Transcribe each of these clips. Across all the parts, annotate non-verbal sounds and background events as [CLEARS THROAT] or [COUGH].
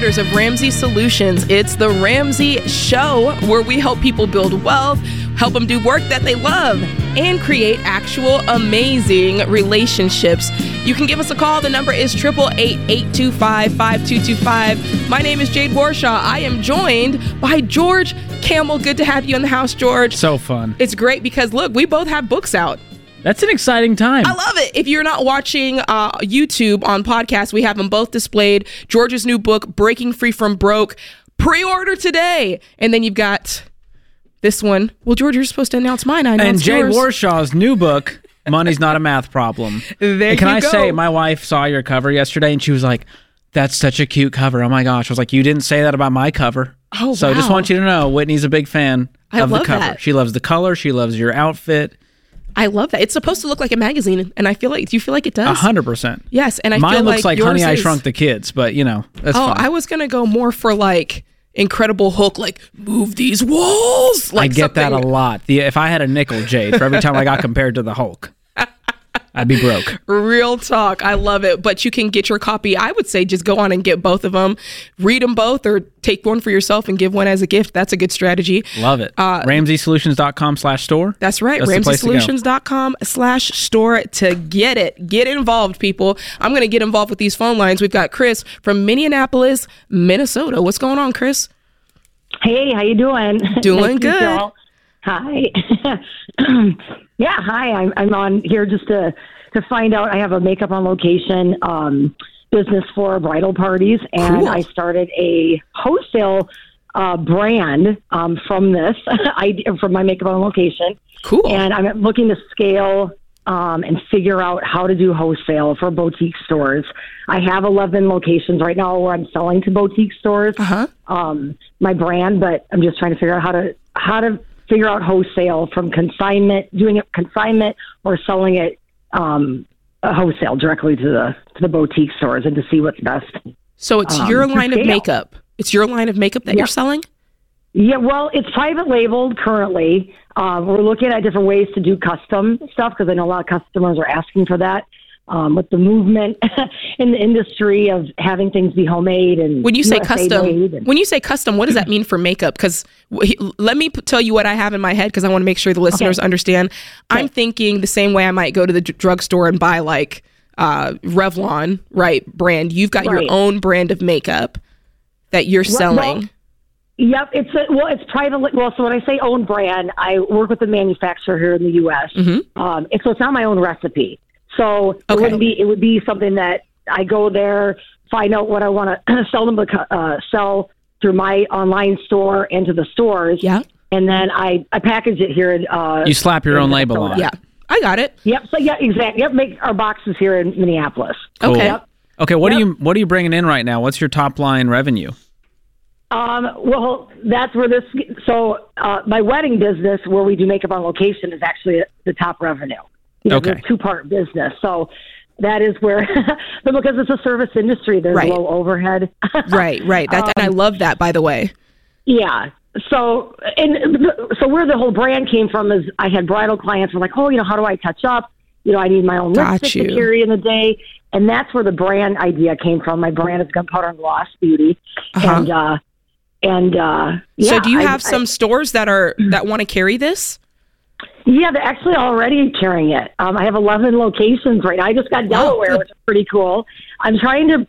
headquarters of Ramsey Solutions. It's the Ramsey Show, where we help people build wealth, help them do work that they love, and create actual amazing relationships. You can give us a call. The number is 888-825-5225. My name is Jade Warshaw. I am joined by George Camel. Good to have you in the house, George. So fun. It's great because look, we both have books out. That's an exciting time. I love it. If you're not watching uh, YouTube on podcast, we have them both displayed. George's new book, Breaking Free from Broke, pre-order today. And then you've got this one. Well, George, you're supposed to announce mine. I know. and Jay yours. Warshaw's new book, Money's Not a Math Problem. [LAUGHS] There and can I go. say, my wife saw your cover yesterday and she was like, that's such a cute cover. Oh my gosh. I was like, you didn't say that about my cover. Oh, So I just want you to know, Whitney's a big fan I of the cover. that. She loves the color. She loves your outfit. I love that. It's supposed to look like a magazine, and I feel like. Do you feel like it does? A hundred percent. Yes, and I Mine feel looks like, Honey, I Shrunk the Kids, but you know, that's Oh, fine. I was gonna go more for like Incredible Hulk, like move these walls. I Like get that a lot. The, if I had a nickel, Jade, for every time I got compared to the Hulk, I'd be broke. Real talk. I love it. But you can get your copy. I would say just go on and get both of them. Read them both or take one for yourself and give one as a gift. That's a good strategy. Love it. Uh, RamseySolutions.com slash store. That's right. That's the place. RamseySolutions.com slash store to get it. Get involved, people. I'm going to get involved with these phone lines. We've got Chris from Minneapolis, Minnesota. What's going on, Chris? Hey, how you doing? Doing [LAUGHS] Nice to good. Hi. [CLEARS THROAT] yeah, hi. I'm I'm on here just to to find out. I have a makeup on location um, business for bridal parties, and Cool. I started a wholesale uh, brand um, from this. [LAUGHS] I from my makeup on location, Cool. and I'm looking to scale um, and figure out how to do wholesale for boutique stores. I have 11 locations right now where I'm selling to boutique stores uh-huh. um, my brand, but I'm just trying to figure out how to how to figure out wholesale from consignment, doing it consignment or selling it um, uh, wholesale directly to the to the boutique stores, and to see what's best. So it's um, your line of makeup. It's your line of makeup that you're selling? Yeah, well, it's private labeled currently. Um, we're looking at different ways to do custom stuff because I know a lot of customers are asking for that. Um, with the movement [LAUGHS] in the industry of having things be homemade and When you say USA custom, and- when you say custom, what does that mean for makeup? Because let me p- tell you what I have in my head because I want to make sure the listeners understand. I'm thinking the same way I might go to the d- drugstore and buy like uh, Revlon, right? Brand. You've got Right. your own brand of makeup that you're well- selling. Yep, it's a, well, it's private. Well, so when I say own brand, I work with a manufacturer here in the U.S. Um, so it's not my own recipe. So it wouldn't be. It would be something that I go there, find out what I want [CLEARS THROAT] to sell them, uh, sell through my online store and to the stores. yeah, and then I I package it here. In, uh, You slap your own label on it. yeah, I got it. Yep. So yeah, exactly. Yep. Make our boxes here in Minneapolis. Cool. Okay. Yep. Okay, what Yep. are you what are you bringing in right now? What's your top line revenue? Um, well, that's where this. So, uh, my wedding business, where we do makeup on location, is actually the top revenue. You know, Okay. it's a two part business. So, that is where, [LAUGHS] but because it's a service industry, there's Right. low overhead. [LAUGHS] Right, right. That, and I love that, by the way. yeah. So, and so where the whole brand came from is I had bridal clients who were like, oh, you know, how do I touch up? You know, I need my own Got lipstick you. to carry in the day. And that's where the brand idea came from. My brand is Gunpowder and Gloss Beauty. Uh-huh. And, uh, and, uh, yeah, so, do you have I- some stores that are that want to carry this? Yeah, they're actually already carrying it. Um, I have 11 locations right now. I just got Delaware, which is pretty cool. I'm trying to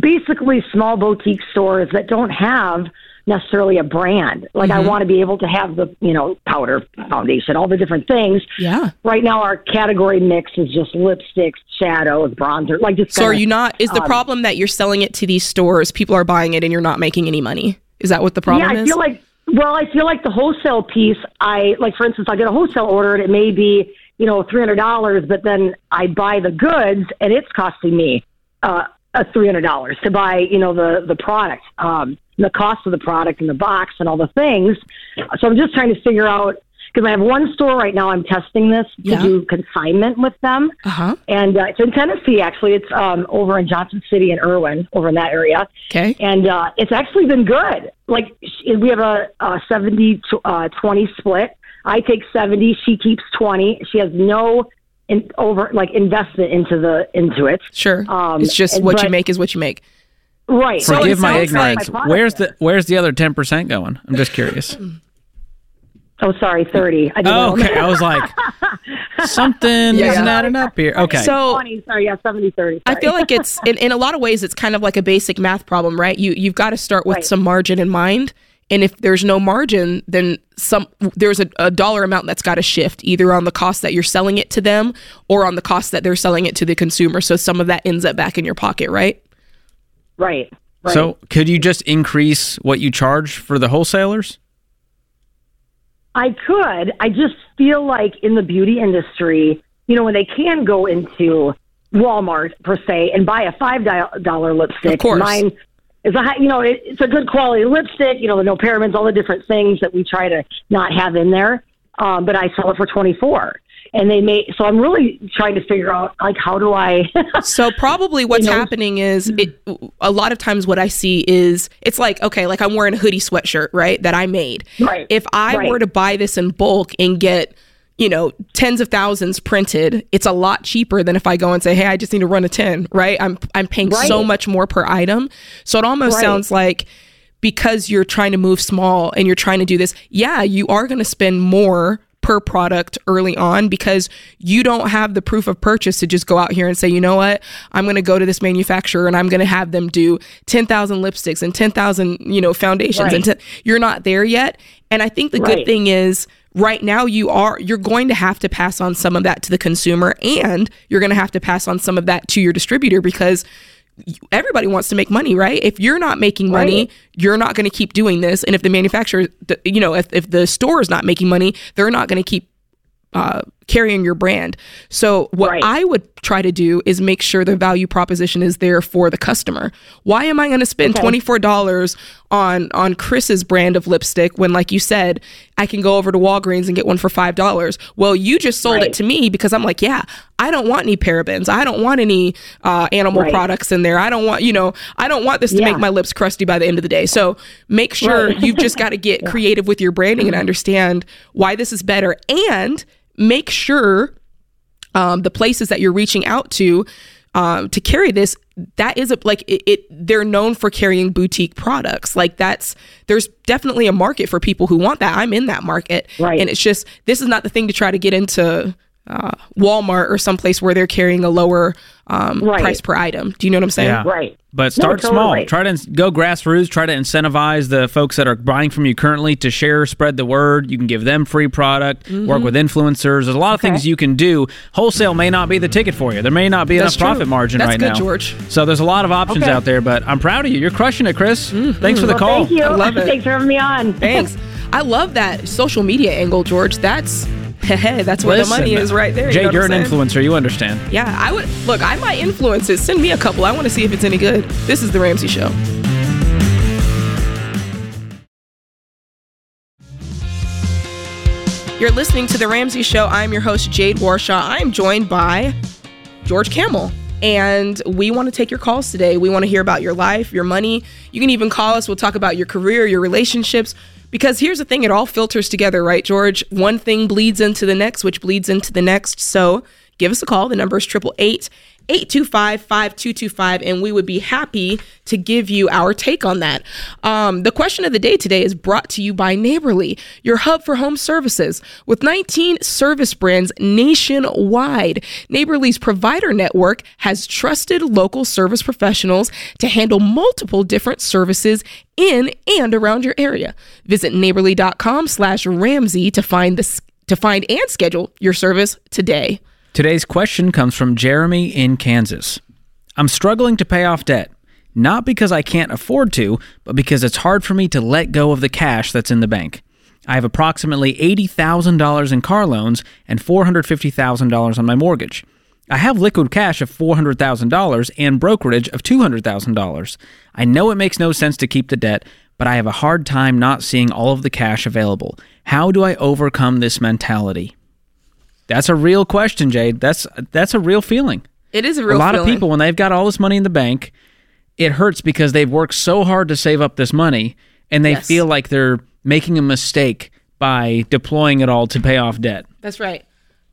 basically small boutique stores that don't have necessarily a brand. Like I want to be able to have the, you know, powder, foundation, all the different things. Yeah. Right now, our category mix is just lipsticks, shadows, bronzer, like just. So, are you not? Is the um, problem that you're selling it to these stores? People are buying it, and you're not making any money. Is that what the problem yeah, I is? feel like well, I feel like the wholesale piece. I like, for instance, I get a wholesale order and it may be you know three hundred dollars, but then I buy the goods and it's costing me uh, a three hundred dollars to buy you know the the product, um, the cost of the product and the box and all the things. So I'm just trying to figure out because I have one store right now. I'm testing this to Yeah. do consignment with them uh huh. and uh, it's in Tennessee. Actually, it's um, over in Johnson City and Erwin, over in that area Okay. and uh, it's actually been good. Like we have a, a 70 to, uh, 20 split. I take 70, she keeps 20. She has no in, over like investment into the into it. Sure. Um, it's just and- what you make is what you make. Right. So it Forgive my sounds like- ignorance. Where's the Where's the other ten percent going? I'm just curious. Oh, sorry, thirty. I didn't Oh, know. okay. I was like, [LAUGHS] something Yeah. isn't adding up here. Okay. So 20, sorry, yeah, 70, 30. I feel like it's in, in a lot of ways it's kind of like a basic math problem, right? You you've got to start with Right. some margin in mind. And if there's no margin, then some there's a, a dollar amount that's got to shift either on the cost that you're selling it to them or on the cost that they're selling it to the consumer. So some of that ends up back in your pocket, right? right. right. So could you just increase what you charge for the wholesalers? I could. I just feel like in the beauty industry, you know, when they can go into Walmart per se and buy a five dollar lipstick, Of course. mine is a high, you know it, it's a good quality lipstick. You know, the no parabens, all the different things that we try to not have in there. Um, but I sell it for twenty four, and they may. So I'm really trying to figure out like how do I. [LAUGHS] So probably what's You know? happening is mm-hmm. it a lot of times what I see is it's like okay, like I'm wearing a hoodie sweatshirt, right, that I made. Right. If I Right. were to buy this in bulk and get you know tens of thousands printed, it's a lot cheaper than if I go and say, "Hey, I just need to run a 10," right? I'm I'm paying so much more per item. So it almost Right. sounds like because you're trying to move small and you're trying to do this, yeah, you are going to spend more per product early on because you don't have the proof of purchase to just go out here and say, you know what, I'm going to go to this manufacturer and I'm going to have them do 10,000 lipsticks and 10,000, you know, foundations. And Right. 10, you're not there yet. And I think the good thing is right now you are you're going to have to pass on some of that to the consumer and you're going to have to pass on some of that to your distributor because everybody wants to make money, right? If you're not making money, Right. you're not going to keep doing this. And if the manufacturer, you know, if, if the store is not making money, they're not going to keep uh, carrying your brand. So what Right. I would try to do is make sure the value proposition is there for the customer. Why am I going to spend Okay. twenty four dollars on on Chris's brand of lipstick when, like you said, I can go over to Walgreens and get one for five dollars? Well, you just sold it to me because I'm like, yeah, I don't want any parabens. I don't want any uh, animal Right. products in there. I don't want, you know, I don't want this to Yeah. make my lips crusty by the end of the day. So make sure Right. you've just got to [LAUGHS] get creative with your branding and understand why this is better and make sure um, the places that you're reaching out to um, to carry this that is a, like it, it they're known for carrying boutique products. Like that's there's definitely a market for people who want that. I'm in that market. Right. and it's just this is not the thing to try to get into uh, walmart or someplace where they're carrying a lower um, Right. price per item do you know what i'm saying Yeah. Right. But No, start small. totally. Try to ins- go grassroots. Try to incentivize the folks that are buying from you currently to share, spread the word. You can give them free product. Mm-hmm. Work with influencers. There's a lot of things you can do. Wholesale may not be the ticket for you. There may not be That's enough profit margin That's right good, now. George. So there's a lot of options Okay. out there. But I'm proud of you. You're crushing it, Chris. Mm-hmm. Thanks for the Well, call. Thank you. I love it. Thanks for having me on. thanks i love that social media angle george that's hey that's where Listen, the money is right there you know you're I'm an influencer. You understand. Yeah, I would look. I might influence it. Send me a couple. I want to see if it's any good. This is the Ramsey Show. You're listening to the Ramsey Show. I'm your host Jade Warshaw. I'm joined by George Camel. And we want to take your calls today. We want to hear about your life, your money. You can even call us. We'll talk about your career, your relationships. Because here's the thing it all filters together, right, George? One thing bleeds into the next, which bleeds into the next. So give us a call. The number is 888 825 5225, and we would be happy to give you our take on that. Um, the question of the day today is brought to you by Neighborly, your hub for home services. With 19 service brands nationwide, Neighborly's provider network has trusted local service professionals to handle multiple different services in and around your area. Visit neighborly.com slash Ramsey to find the to find and schedule your service today. Today's question comes from Jeremy in Kansas. I'm struggling to pay off debt, not because I can't afford to, but because it's hard for me to let go of the cash that's in the bank. I have approximately $80,000 in car loans and $450,000 on my mortgage. I have liquid cash of $400,000 and brokerage of $200,000. I know it makes no sense to keep the debt, but I have a hard time not seeing all of the cash available. How do I overcome this mentality? That's a real question, Jade. That's that's a real feeling. It is a real feeling. a lot feeling. of people when they've got all this money in the bank, it hurts because they've worked so hard to save up this money and they Yes. feel like they're making a mistake by deploying it all to pay off debt. That's right.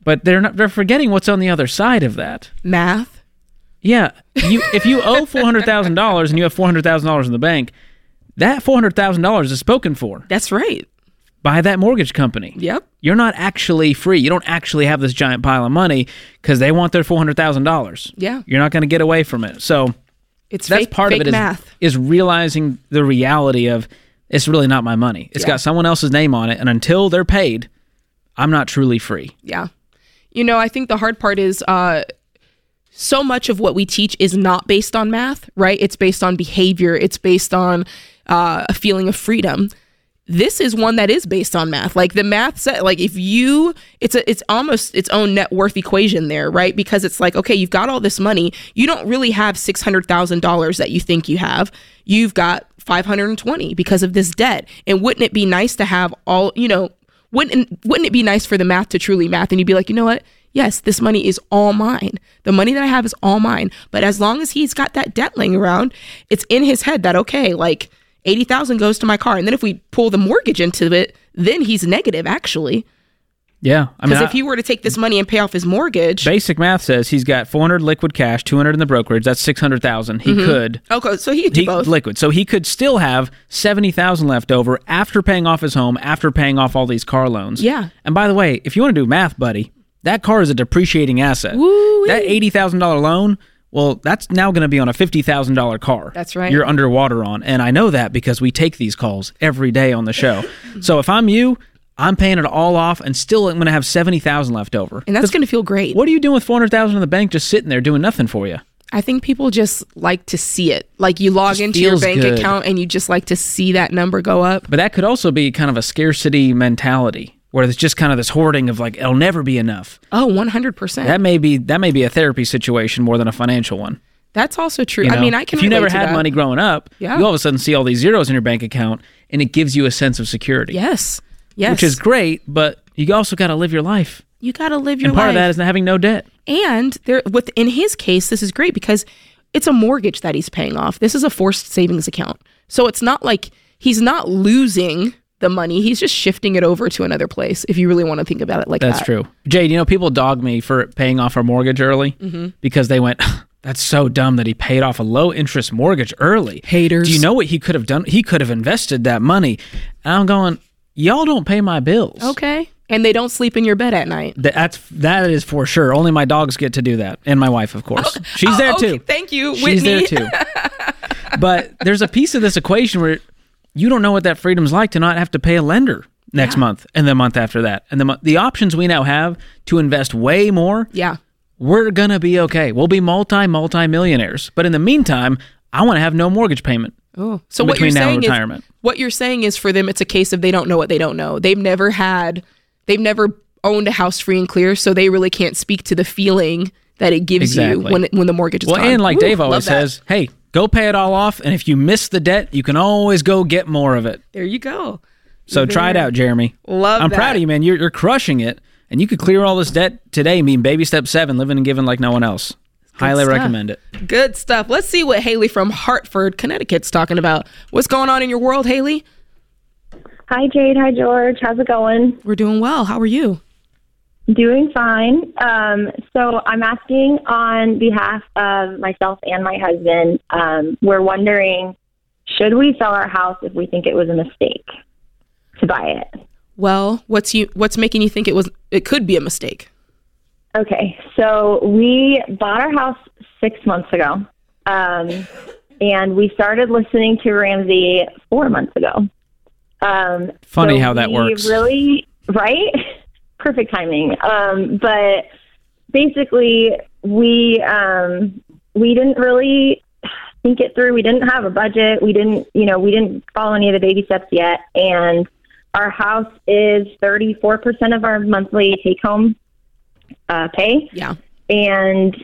But they're not they're forgetting what's on the other side of that. Math. Yeah, you if you owe four hundred thousand dollars and you have four hundred thousand dollars in the bank, that four hundred thousand dollars is spoken for That's right. By that mortgage company. Yep. You're not actually free. You don't actually have this giant pile of money because they want their four hundred thousand dollars. Yeah. You're not going to get away from it. So It's that's fake, part fake of it is, math. is realizing the reality of it's really not my money. It's Yeah. got someone else's name on it, and until they're paid, I'm not truly free. Yeah. You know, I think the hard part is uh, so much of what we teach is not based on math, right? It's based on behavior, it's based on uh, a feeling of freedom. This is one that is based on math. Like the math set, like if you, it's a, it's almost its own net worth equation there, right? Because it's like, okay, you've got all this money. You don't really have six hundred thousand dollars that you think you have. You've got five hundred and twenty because of this debt. And wouldn't it be nice to have all, you know, wouldn't wouldn't it be nice for the math to truly math and you'd be like, you know what? Yes, this money is all mine. The money that I have is all mine. But as long as he's got that debt laying around, it's in his head that okay, like eighty thousand goes to my car, and then if we pull the mortgage into it, then he's negative actually. Yeah, I mean, Because if he were to take this money and pay off his mortgage, basic math says he's got 400 liquid cash, 200 in the brokerage. That's 600,000. He mm-hmm. could okay, so he could do he, both. liquid, so he could still have 70,000 left over after paying off his home, after paying off all these car loans. Yeah. And by the way, if you want to do math, buddy, that car is a depreciating asset. Woo-wee. That $80,000 loan. Well, that's now going to be on a $50,000 car. That's right. You're underwater on. And I know that because we take these calls every day on the show. [LAUGHS] so if I'm you, I'm paying it all off and still I'm going to have 70,000 left over. and that's going to feel great. What are you doing with 400,000 in the bank just sitting there doing nothing for you? I think people just like to see it. Like you log Just into your bank good. account and you just like to see that number go up. But that could also be kind of a scarcity mentality where it's just kind of this hoarding of like it'll never be enough. Oh, 100%. That may be that may be a therapy situation more than a financial one. That's also true. you I mean, I can if you never had that. money growing up, Yeah. you all of a sudden see all these zeros in your bank account and it gives you a sense of security. Yes. Yes. Which is great, but you also got to live your life. you got to live your And part life. of that is having no debt. and there with in his case this is great because it's a mortgage that he's paying off. This is a forced savings account. So it's not like he's not losing the money. He's just shifting it over to another place if you really want to think about it like that. That's that. true. Jade, you know, people dog me for paying off our mortgage early Mm-hmm. because they went, [SIGHS] that's so dumb that he paid off a low interest mortgage early. Haters. Do you know what he could have done? He could have invested that money. And I'm going, y'all don't pay my bills. Okay. And they don't sleep in your bed at night. That's that is for sure. Only my dogs get to do that, and my wife, of course. She's Oh, there okay. too. Thank you, Whitney. She's there too. [LAUGHS] but there's a piece of this equation where you don't know what that freedom's like to not have to pay a lender next Yeah. month and the month after that, and the the options we now have to invest way more. Yeah. We're gonna be okay. We'll be multi multi millionaires. But in the meantime, I want to have no mortgage payment. Oh. So what Between you're now saying and is retirement. what you're saying is for them it's a case of they don't know what they don't know. They've never had they've never owned a house free and clear, so they really can't speak to the feeling that it gives you Exactly. when when the mortgage is Well, gone. and like Woo, Dave always says, hey, go pay it all off, and if you miss the debt, you can always go get more of it. There you go. So try it out, Jeremy. Love I'm that. proud of you, man. You're, you're crushing it. And you could clear all this debt today, I mean baby step seven, living and giving like no one else. Highly stuff. recommend it. Good stuff. Let's see what Haley from Hartford, Connecticut's talking about. What's going on in your world, Haley? Hi, Jade. Hi, George. How's it going? We're doing well. How are you? Doing fine. Um, so I'm asking on behalf of myself and my husband. Um, we're wondering, should we sell our house if we think it was a mistake to buy it? Well, what's you what's making you think it was it could be a mistake? Okay, so we bought our house six months ago, um, and we started listening to Ramsey four months ago. Um, Funny so how that works. Really, right? Perfect timing. Um, but basically, we um, we didn't really think it through. We didn't have a budget. We didn't, you know, we didn't follow any of the baby steps yet, and our house is thirty four percent of our monthly take home uh, pay Yeah. and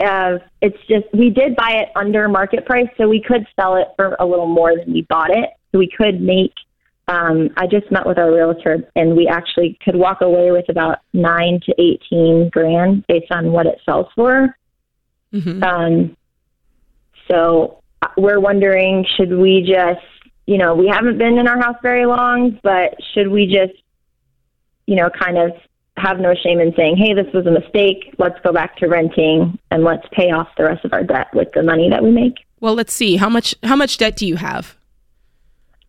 uh, it's just we did buy it under market price, so we could sell it for a little more than we bought it. So we could make. Um, I just met with our realtor, and we actually could walk away with about nine to eighteen grand based on what it sells for. hmm Um, so uh, we're wondering, should we just, you know, we haven't been in our house very long, but should we just, you know, kind of have no shame in saying, "Hey, this was a mistake. Let's go back to renting and let's pay off the rest of our debt with the money that we make." Well, let's see. How much how much debt do you have?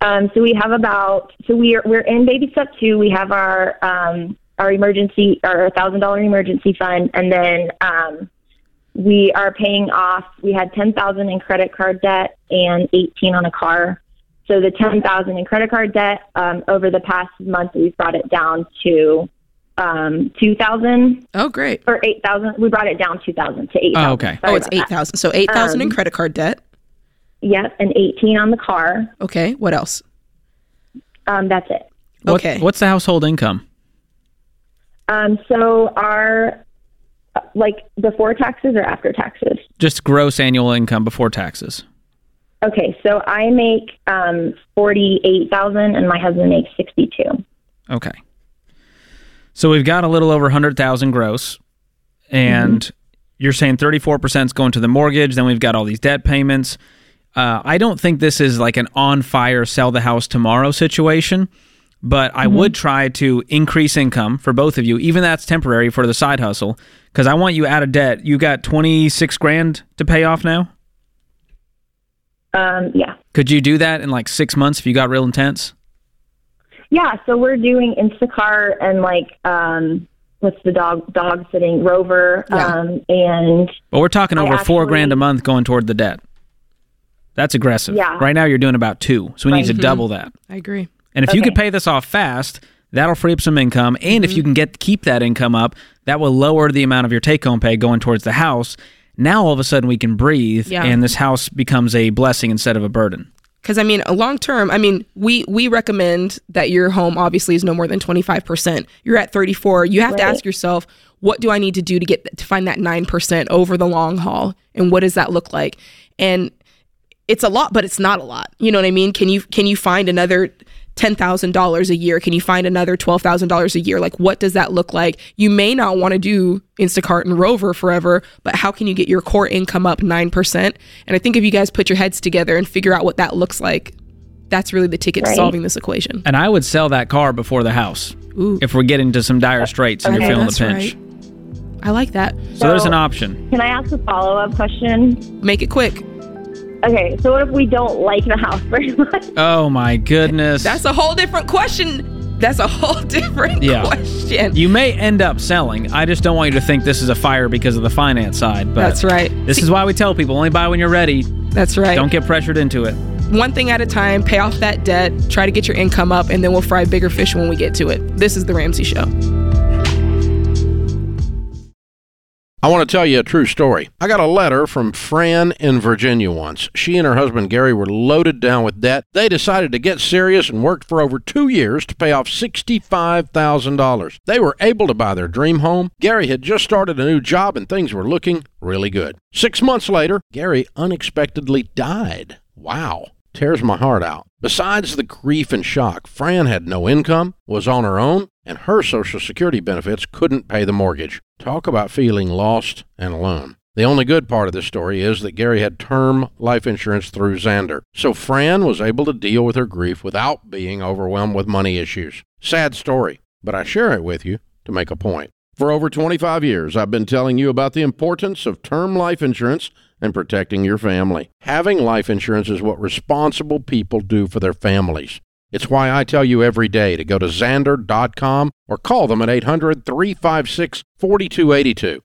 Um, so we have about so we're we're in baby step two. We have our um, our emergency our thousand dollar emergency fund, and then um, we are paying off. We had ten thousand in credit card debt and eighteen on a car. So the ten thousand in credit card debt um, over the past month, we've brought it down to um, two thousand Oh, great. or eight thousand. We brought it down two thousand to eight thousand. Oh, okay. Oh, it's eight thousand. So eight thousand in Um, credit card debt. Yep, and eighteen on the car. Okay. What else? Um, that's it. What- Okay. what's the household income? Um, so our uh, like before taxes or after taxes? Just gross annual income before taxes. Okay, so I make um, forty eight thousand, and my husband makes sixty two. Okay. So we've got a little over 100,000 gross and you're saying 34% is going to the mortgage, then we've got all these debt payments. Uh, I don't think this is like an on fire sell the house tomorrow situation, but I would try to increase income for both of you, even that's temporary for the side hustle, because I want you out of debt. You got 26 grand to pay off now. Um, yeah, Could you do that in like six months if you got real intense? yeah. So we're doing Instacart and like um, what's the dog dog sitting Rover, Yeah. um, and But we're talking over four grand a month going toward the debt. That's aggressive. Yeah. Right now you're doing about two, so we need to double that. I agree. And if you could pay this off fast, that'll free up some income. And if you mm-hmm. can get keep that income up, that will lower the amount of your take home pay going towards the house. Now all of a sudden we can breathe, Yeah. and this house becomes a blessing instead of a burden. Because I mean, a long term. I mean, we we recommend that your home obviously is no more than twenty five percent. You're at thirty four. You have to ask yourself, what do I need to do to get to find that nine percent over the long haul, and what does that look like? And it's a lot, but it's not a lot. You know what I mean? Can you can you find another ten thousand dollars a year? Can you find another twelve thousand dollars a year? Like, what does that look like? You may not want to do Instacart and Rover forever, but how can you get your core income up nine percent? And I think if you guys put your heads together and figure out what that looks like, that's really the ticket to solving this equation. And I would sell that car before the house Ooh. if we're getting to some dire straits and you're feeling the pinch. right. I like that. So there's an option. can I ask a follow up question? Make it quick. Okay, so what if we don't like the house very [LAUGHS] much? Oh my goodness. That's a whole different question. That's a whole [LAUGHS] different Yeah. question. you may end up selling. I just don't want you to think this is a fire because of the finance side. But That's right. This is why we tell people only buy when you're ready. That's right. Don't get pressured into it. one thing at a time, pay off that debt, try to get your income up, and then we'll fry bigger fish when we get to it. This is The Ramsey Show. I want to tell you a true story. I got a letter from Fran in Virginia once. She and her husband Gary were loaded down with debt. They decided to get serious and worked for over two years to pay off $65,000. They were able to buy their dream home. Gary had just started a new job and things were looking really good. Six months later, Gary unexpectedly died. Wow. Tears my heart out. Besides the grief and shock, Fran had no income, was on her own, and her Social Security benefits couldn't pay the mortgage. Talk about feeling lost and alone. The only good part of this story is that Gary had term life insurance through Zander, so Fran was able to deal with her grief without being overwhelmed with money issues. Sad story, but I share it with you to make a point. For over 25 years, I've been telling you about the importance of term life insurance and protecting your family. Having life insurance is what responsible people do for their families. It's why I tell you every day to go to Zander.com or call them at 800 356 4282.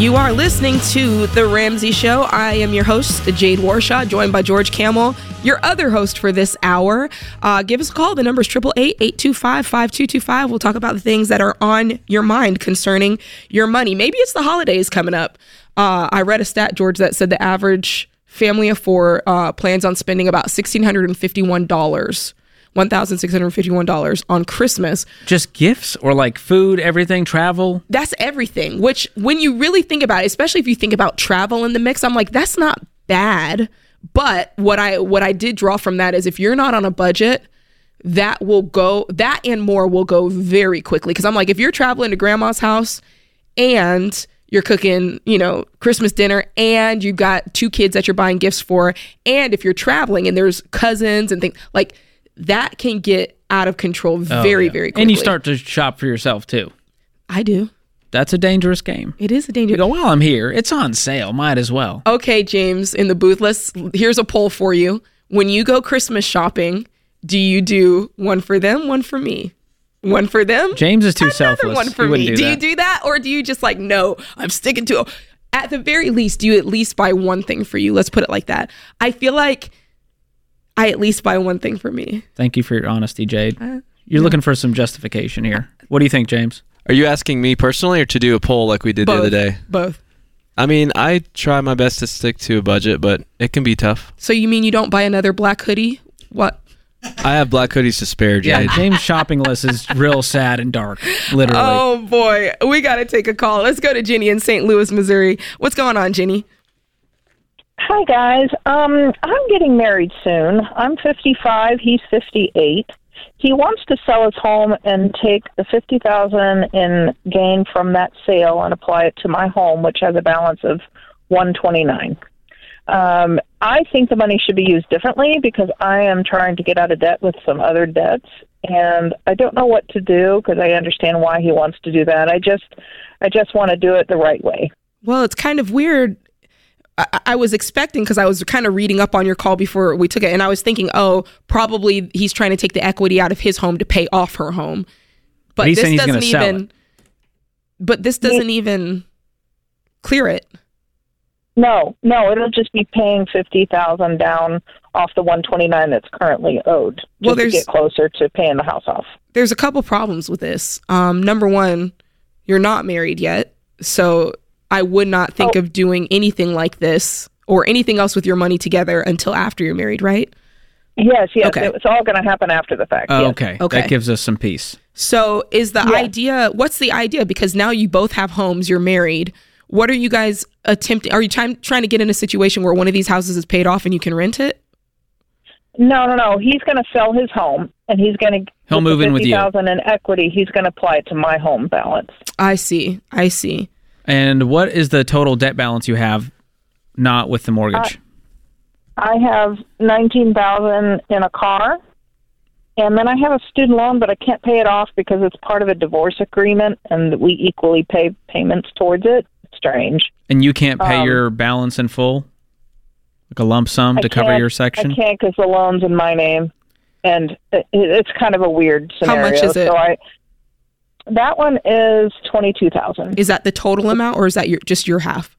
You are listening to The Ramsey Show. I am your host, Jade Warshaw, joined by George Camel, your other host for this hour. Uh, give us a call. The number is 888 825 5225. We'll talk about the things that are on your mind concerning your money. Maybe it's the holidays coming up. Uh, I read a stat, George, that said the average family of four uh, plans on spending about $1,651. $1,651 on Christmas. Just gifts or like food, everything, travel. that's everything which when you really think about it especially if you think about travel in the mix i'm like that's not bad but what i what i did draw from that is if you're not on a budget that will go that and more will go very quickly because i'm like if you're traveling to grandma's house and you're cooking you know christmas dinner and you've got two kids that you're buying gifts for and if you're traveling and there's cousins and things like that can get out of control Oh, very, yeah. very quickly. And you start to shop for yourself too. I do. That's a dangerous game. It is a danger. You go, well, I'm here. It's on sale. Might as well. Okay, James, in the booth, let's here's a poll for you. When you go Christmas shopping, do you do one for them, one for me? One for them? James is too Another selfless. one for He wouldn't me. do Do, you do that or do you just like no, I'm sticking to at the very least, do you at least buy one thing for you? Let's put it like that. I feel like I at least buy one thing for me. Thank you for your honesty, Jade. Uh, You're looking for some justification here. What do you think, James? Are you asking me personally or to do a poll like we did the other day? Both. I mean, I try my best to stick to a budget, but it can be tough. So you mean you don't buy another black hoodie? What? I have black hoodies to spare, Yeah, James' shopping list is real sad and dark, literally. Oh boy, we got to take a call. Let's go to Jenny in St. Louis, Missouri. What's going on, Jenny? Hi guys. Um, I'm getting married soon. I'm 55. He's 58. He wants to sell his home and take the 50,000 in gain from that sale and apply it to my home, which has a balance of 129. Um, I think the money should be used differently because I am trying to get out of debt with some other debts, and I don't know what to do because I understand why he wants to do that. I just, I just want to do it the right way. Well, it's kind of weird. I, I was expecting because I was kind of reading up on your call before we took it, and I was thinking, oh, probably he's trying to take the equity out of his home to pay off her home. But He's this doesn't gonna even. But this doesn't even clear it. No, no, it'll just be paying fifty thousand down off the one twenty nine that's currently owed, just Well, to there's- get closer to paying the house off. There's a couple problems with this. Um, number one, you're not married yet, so I would not think Oh. of doing anything like this or anything else with your money together until after you're married, right? Yes, yes, Okay. it's all going to happen after the fact. Oh, yes. okay. Okay. That gives us some peace. So is the Yeah. idea what's the idea? Because now you both have homes, you're married. What are you guys attempting? Are you trying trying to get in a situation where one of these houses is paid off and you can rent it? No, no, no. He's going to sell his home, and he's going to He'll move in with you. Thousand in equity. He's going to apply it to my home balance. I see. I see. And what is the total debt balance you have not with the mortgage? I have nineteen thousand in a car, and then I have a student loan, but I can't pay it off because it's part of a divorce agreement, and we equally pay payments towards it. Strange. and you can't pay um, your balance in full? Like a lump sum I to cover your section? I can't because the loan's in my name, and it, it's kind of a weird scenario. How much is it? So I, that one is twenty two thousand. Is that the total amount or is that your just your half?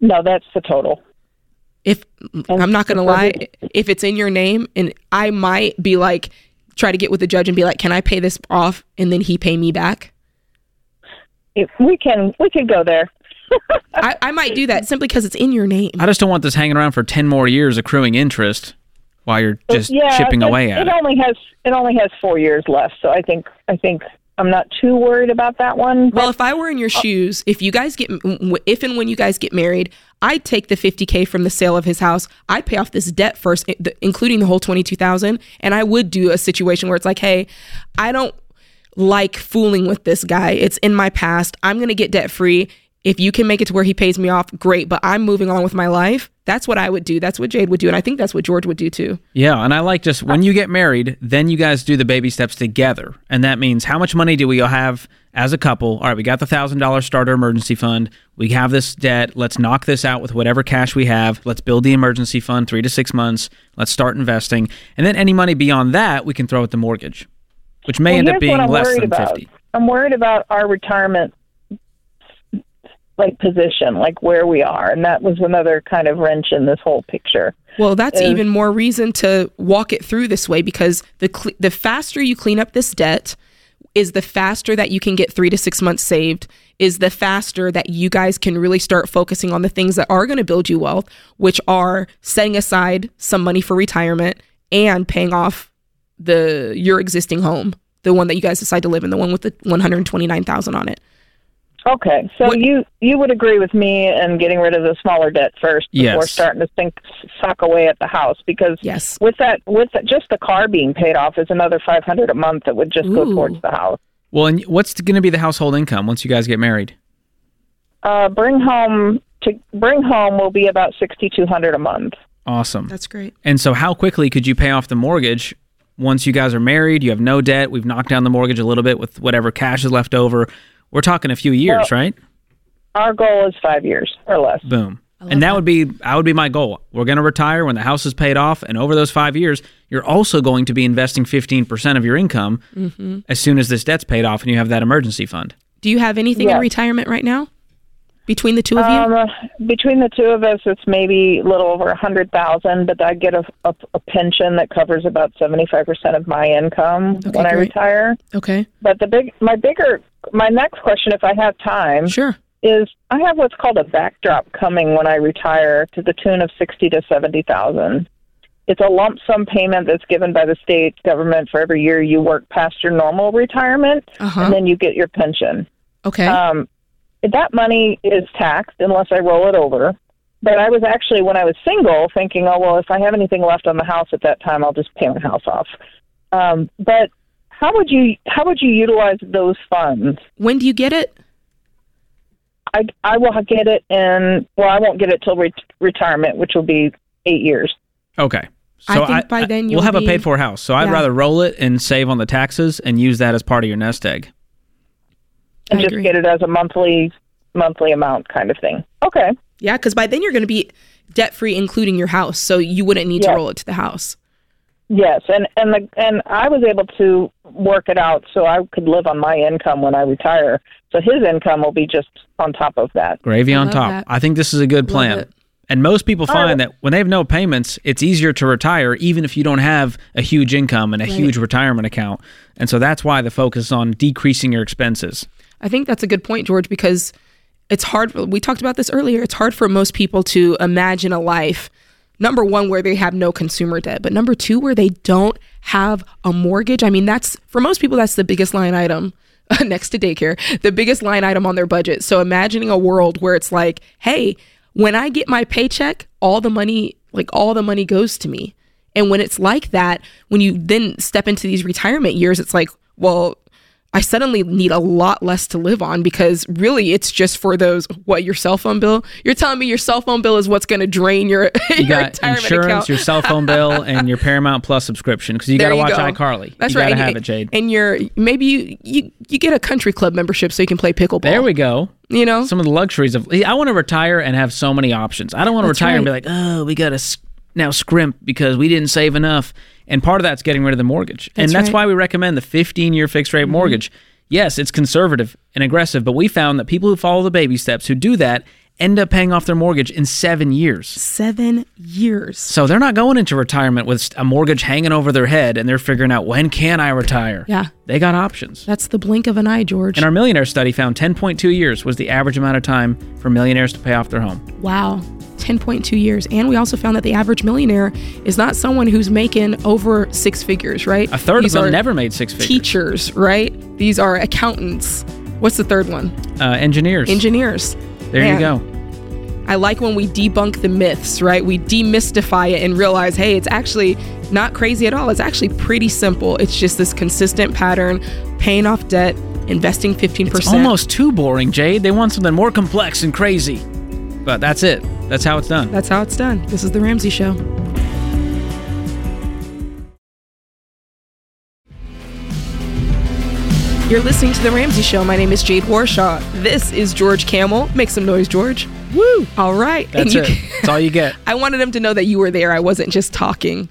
No, that's the total. If I'm not gonna lie, if it's in your name and I might be like try to get with the judge and be like, Can I pay this off and then he pay me back? If we can, we could go there. [LAUGHS] I, I might do that simply because it's in your name. I just don't want this hanging around for 10 more years accruing interest while you're just yeah, chipping away at it it. only has it only has four years left, so I think I think I'm not too worried about that one. Well, if I were in your shoes, if you guys get, if and when you guys get married, I'd take the 50k from the sale of his house. I'd pay off this debt first, eh, including the whole 22,000, and I would do a situation where it's like, hey, I don't like fooling with this guy. It's in my past. I'm gonna get debt free. If you can make it to where he pays me off, great. But I'm moving on with my life. That's what I would do. That's what Jade would do, and I think that's what George would do too. Yeah, and I like just when you get married, then you guys do the baby steps together. And that means how much money do we all have as a couple? All right, we got the $1,000 starter emergency fund. We have this debt. Let's knock this out with whatever cash we have. Let's build the emergency fund 3 to 6 months. Let's start investing. And then any money beyond that, we can throw at the mortgage, which may Well, end up being less than about. 50. I'm worried about our retirement like position, like where we are, and that was another kind of wrench in this whole picture. Well, that's is- even more reason to walk it through this way because the cle the faster you clean up this debt is the faster that you can get 3 to 6 months saved is the faster that you guys can really start focusing on the things that are going to build you wealth, which are setting aside some money for retirement and paying off the your existing home, the one that you guys decide to live in, the one with the 129,000 on it. Okay, so What- you you would agree with me in getting rid of the smaller debt first before Yes. starting to think suck away at the house because Yes. with that with that, just the car being paid off is another five hundred a month that would just go towards the house. Well, and what's going to be the household income once you guys get married? Uh, bring home to bring home will be about sixty two hundred a month. Awesome. That's great. And so, how quickly could you pay off the mortgage once you guys are married, you have no debt, we've knocked down the mortgage a little bit with whatever cash is left over. We're talking a few years, Well- right? Our goal is five years or less. Boom. And that, would be that would be my goal. We're going to retire when the house is paid off, and over those five years, you're also going to be investing 15% of your income Mm-hmm. as soon as this debt's paid off, and you have that emergency fund. Do you have anything in retirement right now? Between the two of you? Um, between the two of us, it's maybe a little over a hundred thousand, but I get a, a, a pension that covers about seventy five percent of my income Okay, when I retire. okay. But the big, my bigger, my next question, if I have time, Sure. is I have what's called a backdrop coming when I retire to the tune of sixty to seventy thousand. It's a lump sum payment that's given by the state government for every year you work past your normal retirement, Uh-huh. and then you get your pension. Okay. Um, that money is taxed unless I roll it over. But I was actually, when I was single, thinking, oh well, if I have anything left on the house at that time, I'll just pay my house off. Um, but how would you how would you utilize those funds? when do you get it? I I will get it in. Well, I won't get it till re- retirement, which will be eight years. Okay. I So think by then we'll you'll have a paid for house. So I'd Yeah. rather roll it and save on the taxes and use that as part of your nest egg. and I just agree. get it as a monthly monthly amount kind of thing. Okay. Yeah, because by then you're going to be debt free, including your house. So you wouldn't need to roll it to the house. Yes, and and the and I was able to work it out so I could live on my income when I retire. So his income will be just on top of that. Gravy on love top. that. I think this is a good plan. And most people find right. that when they have no payments, it's easier to retire even if you don't have a huge income and a Right. huge retirement account. And so that's why the focus is on decreasing your expenses. I think that's a good point, George, because it's hard. We talked about this earlier. It's hard for most people to imagine a life, number one, where they have no consumer debt, but number two, where they don't have a mortgage. I mean, that's for most people, that's the biggest line item [LAUGHS] next to daycare, the biggest line item on their budget. So imagining a world where it's like, hey, when I get my paycheck, all the money, like all the money goes to me. And when it's like that, when you then step into these retirement years, it's like, well, I suddenly need a lot less to live on because really it's just for those what your cell phone bill. You're telling me your cell phone bill is what's going to drain your, [LAUGHS] You your got insurance, account. your cell phone bill, [LAUGHS] and your Paramount Plus subscription because you got to watch go. iCarly. That's you right. got to And have it, Jade. And you're maybe you, you you get a country club membership so you can play pickleball. There we go. You know, Some of the luxuries of. I want to retire and have so many options. I don't want to That's retire and be like, oh, we got to now scrimp because we didn't save enough. And part of that's getting rid of the mortgage. and That's that's right. why we recommend the 15 year fixed rate mm-hmm. mortgage. Yes, it's conservative and aggressive, but we found that people who follow the baby steps, who do that, end up paying off their mortgage in seven years. seven years. So they're not going into retirement with a mortgage hanging over their head and they're figuring out when can I retire? Yeah. They got options. That's the blink of an eye, George. And our millionaire study found 10.2 years was the average amount of time for millionaires to pay off their home. Wow. 10.2 years. And we also found that the average millionaire is not someone who's making over six figures, right? A third These of them never made six figures. Teachers, right? These are accountants. What's the third one? Uh, engineers. Engineers. There Man, you go. I like when we debunk the myths, right? We demystify it and realize, hey, it's actually not crazy at all. It's actually pretty simple. It's just this consistent pattern, paying off debt, investing 15%. It's almost too boring, Jade. They want something more complex and crazy. But that's it. That's how it's done. That's how it's done. This is The Ramsey Show. You're listening to The Ramsey Show. My name is Jade Warshaw. This is George Camel. Make some noise, George. Woo! All right. That's you it. That's all you get. [LAUGHS] I wanted him to know that you were there. I wasn't just talking.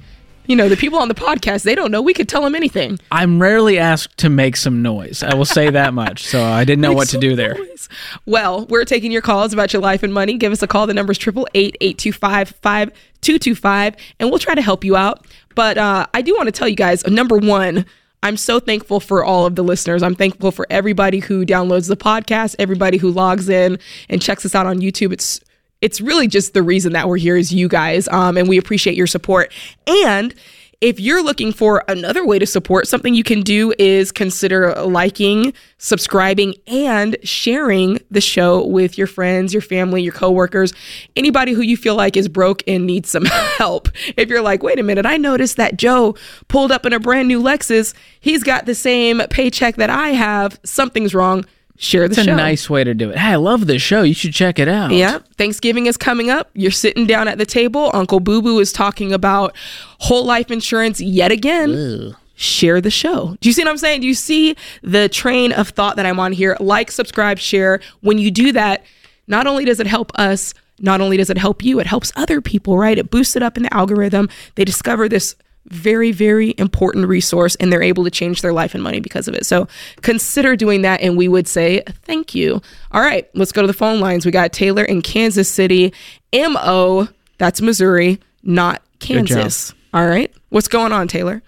You know, the people on the podcast, they don't know. We could tell them anything. I'm rarely asked to make some noise. I will say that much. So I didn't know Make what to do there. noise. Well, we're taking your calls about your life and money. Give us a call. The number's triple eight eight two five five two two five, and we'll try to help you out. But uh, I do want to tell you guys, number one. I'm so thankful for all of the listeners. I'm thankful for everybody who downloads the podcast, everybody who logs in and checks us out on YouTube. It's it's really just the reason that we're here is you guys, um, and we appreciate your support. And if you're looking for another way to support, something you can do is consider liking, subscribing, and sharing the show with your friends, your family, your coworkers, anybody who you feel like is broke and needs some [LAUGHS] help. If you're like, wait a minute, I noticed that Joe pulled up in a brand new Lexus. He's got the same paycheck that I have. Something's wrong share the show. It's a nice way to do it. Hey, I love this show. You should check it out. Yeah. Thanksgiving is coming up. You're sitting down at the table. Uncle Boo Boo is talking about whole life insurance yet again. Share the show. Do you see what I'm saying? Do you see the train of thought that I'm on here? Like, subscribe, share. When you do that, not only does it help us, not only does it help you, it helps other people, right? It boosts it up in the algorithm. They discover this very, very important resource and they're able to change their life and money because of it. So consider doing that and we would say thank you. All right, let's go to the phone lines. We got Taylor in Kansas City. MO, that's Missouri, not. Kansas. All right. What's going on, Taylor?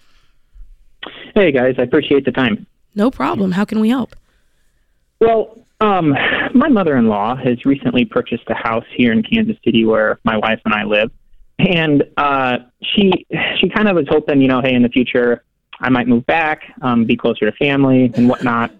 Hey guys, I appreciate the time. No problem. How can we help? Well, um, my mother-in-law has recently purchased a house here in Kansas City where my wife and I live, and uh, she she kind of was hoping, you know, hey, in the future I might move back, um, be closer to family and whatnot.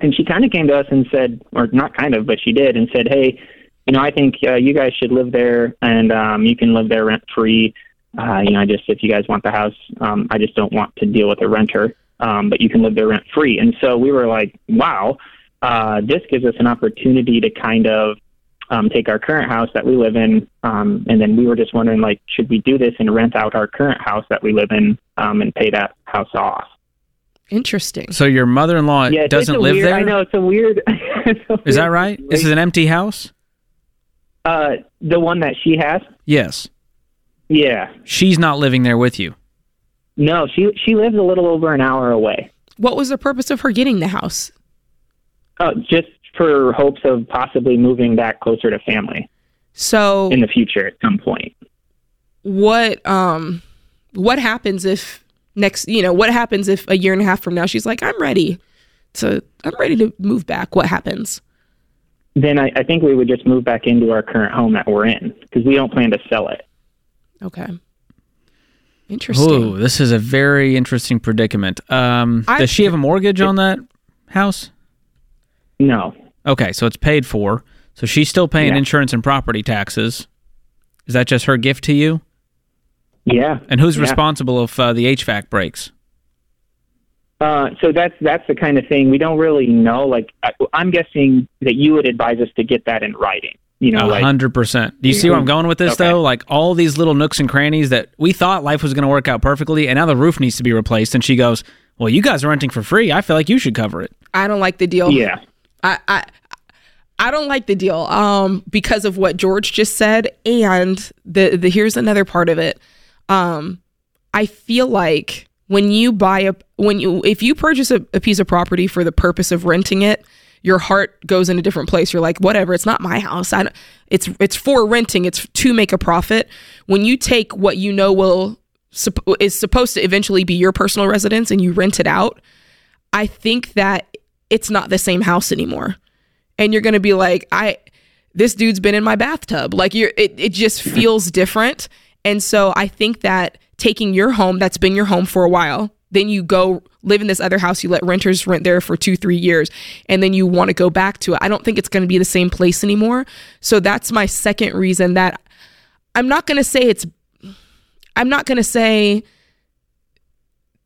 And she kind of came to us and said, or not kind of, but she did, and said, hey, you know, I think uh, you guys should live there, and um, you can live there rent free. Uh, you know, I just if you guys want the house, um, I just don't want to deal with a renter. Um, but you can live there rent free. And so we were like, wow, uh, this gives us an opportunity to kind of um, take our current house that we live in, um, and then we were just wondering, like, should we do this and rent out our current house that we live in um, and pay that house off? Interesting. So your mother-in-law yeah, it's- doesn't it's a live weird, there. I know it's a weird. [LAUGHS] it's a Is that weird right? This is an empty house. Uh, the one that she has. Yes. Yeah. She's not living there with you. No, she she lives a little over an hour away. What was the purpose of her getting the house? Uh, just for hopes of possibly moving back closer to family So in the future at some point. what um what happens if next you know what happens if a year and a half from now she's like i'm ready to i'm ready to move back what happens Then I, I think we would just move back into our current home that we're in because we don't plan to sell it. okay interesting Ooh, this is a very interesting predicament. Um, I- does she have a mortgage on that house? No. Okay, so it's paid for. So she's still paying Yeah. insurance and property taxes. Is that just her gift to you? Yeah. And who's Yeah. responsible if uh, the HVAC breaks? Uh, so that's that's the kind of thing we don't really know. Like I, I'm guessing that you would advise us to get that in writing. You know, A hundred percent. Do you see where I'm going with this Okay. though? Like all these little nooks and crannies that we thought life was going to work out perfectly, and now the roof needs to be replaced. And she goes, "Well, you guys are renting for free. I feel like you should cover it." i don't like the deal yeah. I, I don't like the deal um because of what George just said and the the here's another part of it. Um I feel like when you buy a when you if you purchase a, a piece of property for the purpose of renting it, your heart goes in a different place. You're like, whatever, it's not my house. I it's it's for renting. It's to make a profit. When you take what you know will is supposed to eventually be your personal residence and you rent it out, I think that it's not the same house anymore. And you're going to be like, I this dude's been in my bathtub. Like you're it it just [LAUGHS] feels different. And so I think that taking your home that's been your home for a while, then you go live in this other house, you let renters rent there for 2-3 years, and then you want to go back to it. I don't think it's going to be the same place anymore. So that's my second reason that I'm not going to say it's I'm not going to say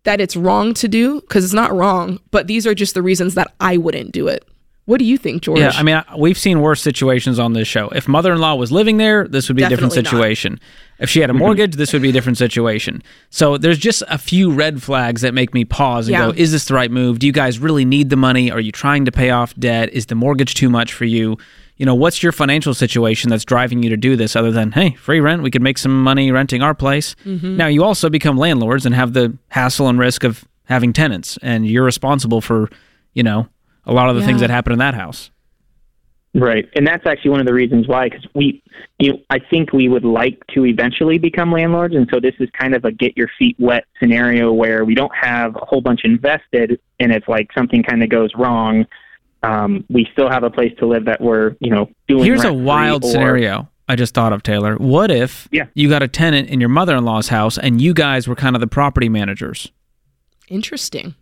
that it's wrong to do because it's not wrong, but these are just the reasons that I wouldn't do it. What do you think, George? Yeah, I mean, we've seen worse situations on this show. If mother-in-law was living there, this would be a different Definitely not. situation. If she had a mortgage, this would be a different situation. So there's just a few red flags that make me pause and Yeah. go, "Is this the right move? Do you guys really need the money? Are you trying to pay off debt? Is the mortgage too much for you?" You know, what's your financial situation that's driving you to do this other than, "Hey, free rent, we could make some money renting our place." Mm-hmm. Now, you also become landlords and have the hassle and risk of having tenants and you're responsible for, you know, a lot of the things that happen in that house. Right, and that's actually one of the reasons why. Because we, you, I think we would like to eventually become landlords, and so this is kind of a get your feet wet scenario where we don't have a whole bunch invested, and if like something kind of goes wrong, um, we still have a place to live that we're, you know, doing. Here's a wild or- scenario I just thought of, Taylor. What if Yeah. you got a tenant in your mother in law's house and you guys were kind of the property managers? Interesting.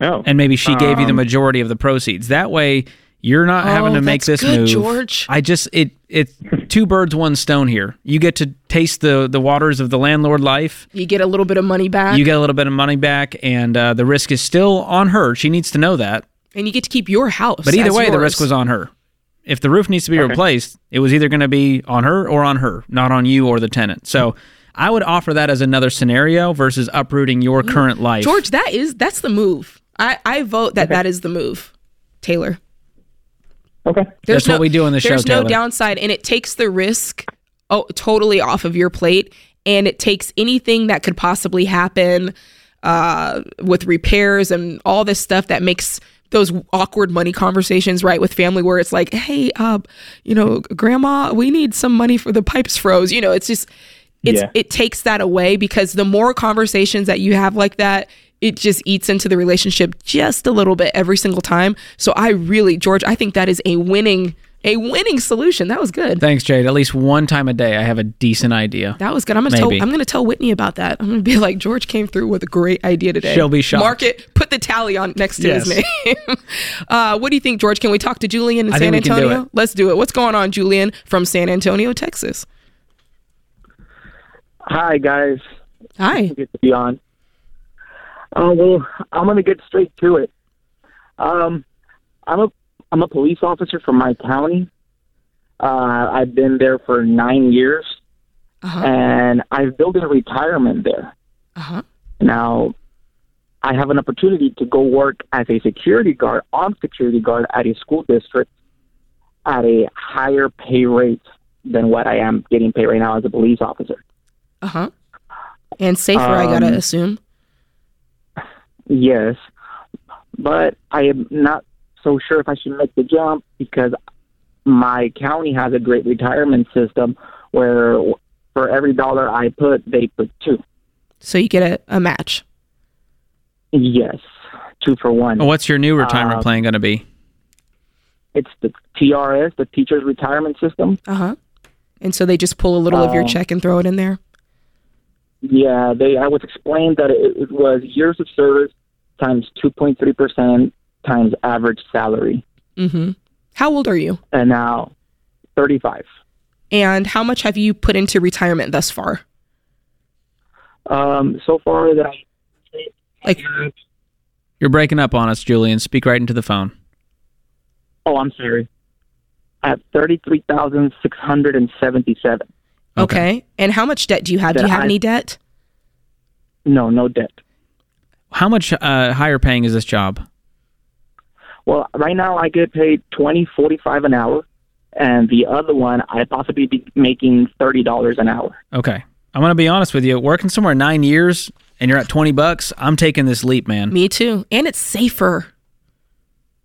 Oh, And maybe she gave you the Um, majority of the proceeds. That way you're not having Oh, to make that's this good, move. George. I just it it two birds, one stone here. You get to taste the the waters of the landlord life. You get a little bit of money back. You get a little bit of money back, and uh, the risk is still on her. She needs to know that. And you get to keep your house. But either as way, the risk was on her. If the roof needs to be replaced, it was either going to be on her or on her, not on you or the tenant. So I would offer that as another scenario versus uprooting your current life. George, that is that's the move. I I vote that that is the move. Taylor. Okay. That's what we do on the show, There's no Taylor. downside, and it takes the risk oh, totally off of your plate, and it takes anything that could possibly happen uh, with repairs and all this stuff that makes those awkward money conversations right with family where it's like hey uh you know grandma we need some money for the pipes froze you know it's just it's Yeah. it takes that away because the more conversations that you have like that it just eats into the relationship just a little bit every single time so i really george i think that is a winning a winning solution that was good Thanks, Jade. At least one time a day, I have a decent idea. that was good. I'm gonna tell I'm gonna tell Whitney about that. I'm gonna be like, George came through with a great idea today. She'll be shocked. Mark it, put the tally on next to his name. [LAUGHS] uh, what do you think, George? Can we talk to Julian in I San think we can do Antonio? it. Let's do it. What's going on, Julian from San Antonio, Texas? Hi, guys. Hi. Good to be on. Uh, well, I'm going to get straight to it. Um, I'm a I'm a police officer from my county. Uh, I've been there for nine years, Uh-huh. and I've built a retirement there. Uh-huh. Now, I have an opportunity to go work as a security guard, on security guard at a school district at a higher pay rate than what I am getting paid right now as a police officer. Uh-huh. And safer, I gotta Um, assume. Yes, but I am not so sure if I should make the jump because my county has a great retirement system where for every dollar I put, they put two. So you get a, a match. Yes, two for one. Well, what's your new retirement Uh, plan going to be? It's the TRS, the Teachers Retirement System. Uh-huh. And so they just pull a little of your Um, check and throw it in there. Yeah, they. I was explained that it, it was years of service times two point three percent times average salary, Mm-hmm. How old are you? and now thirty five. And how much have you put into retirement thus far? Um, so far that Like You're breaking up on us, Julian. Speak right into the phone. Oh, I'm sorry. I have thirty-three thousand six hundred and seventy-seven. okay. And how much debt do you have? Do you have I- any debt? No, no debt. How much uh, higher paying is this job? Well, right now I get paid twenty forty-five an hour, and the other one I'd possibly be making thirty dollars an hour. Okay. I'm going to be honest with you. Working somewhere nine years and you're at 20 bucks, I'm taking this leap, man. Me too. And it's safer.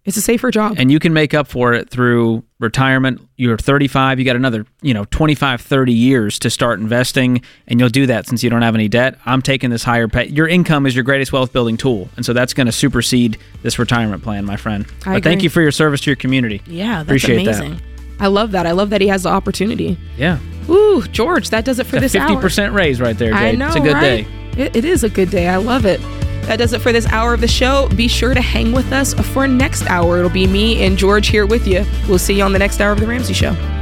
It's a safer job. And you can make up for it through retirement. You're 35, you got another, you know, 25, 30 years to start investing, and you'll do that since you don't have any debt. I'm taking this higher pay. Your income is your greatest wealth building tool. And so that's going to supersede this retirement plan, my friend. I but thank you for your service to your community. yeah, that's Appreciate amazing. that. I love that. I love that he has the opportunity. Yeah. Ooh, George, that does it for A this 50% hour. raise right there, Jade. I know, it's a good right? day. It, it is a good day. I love it. That does it for this hour of the show. Be sure to hang with us for next hour. It'll be me and George here with you. We'll see you on the next hour of the Ramsey Show.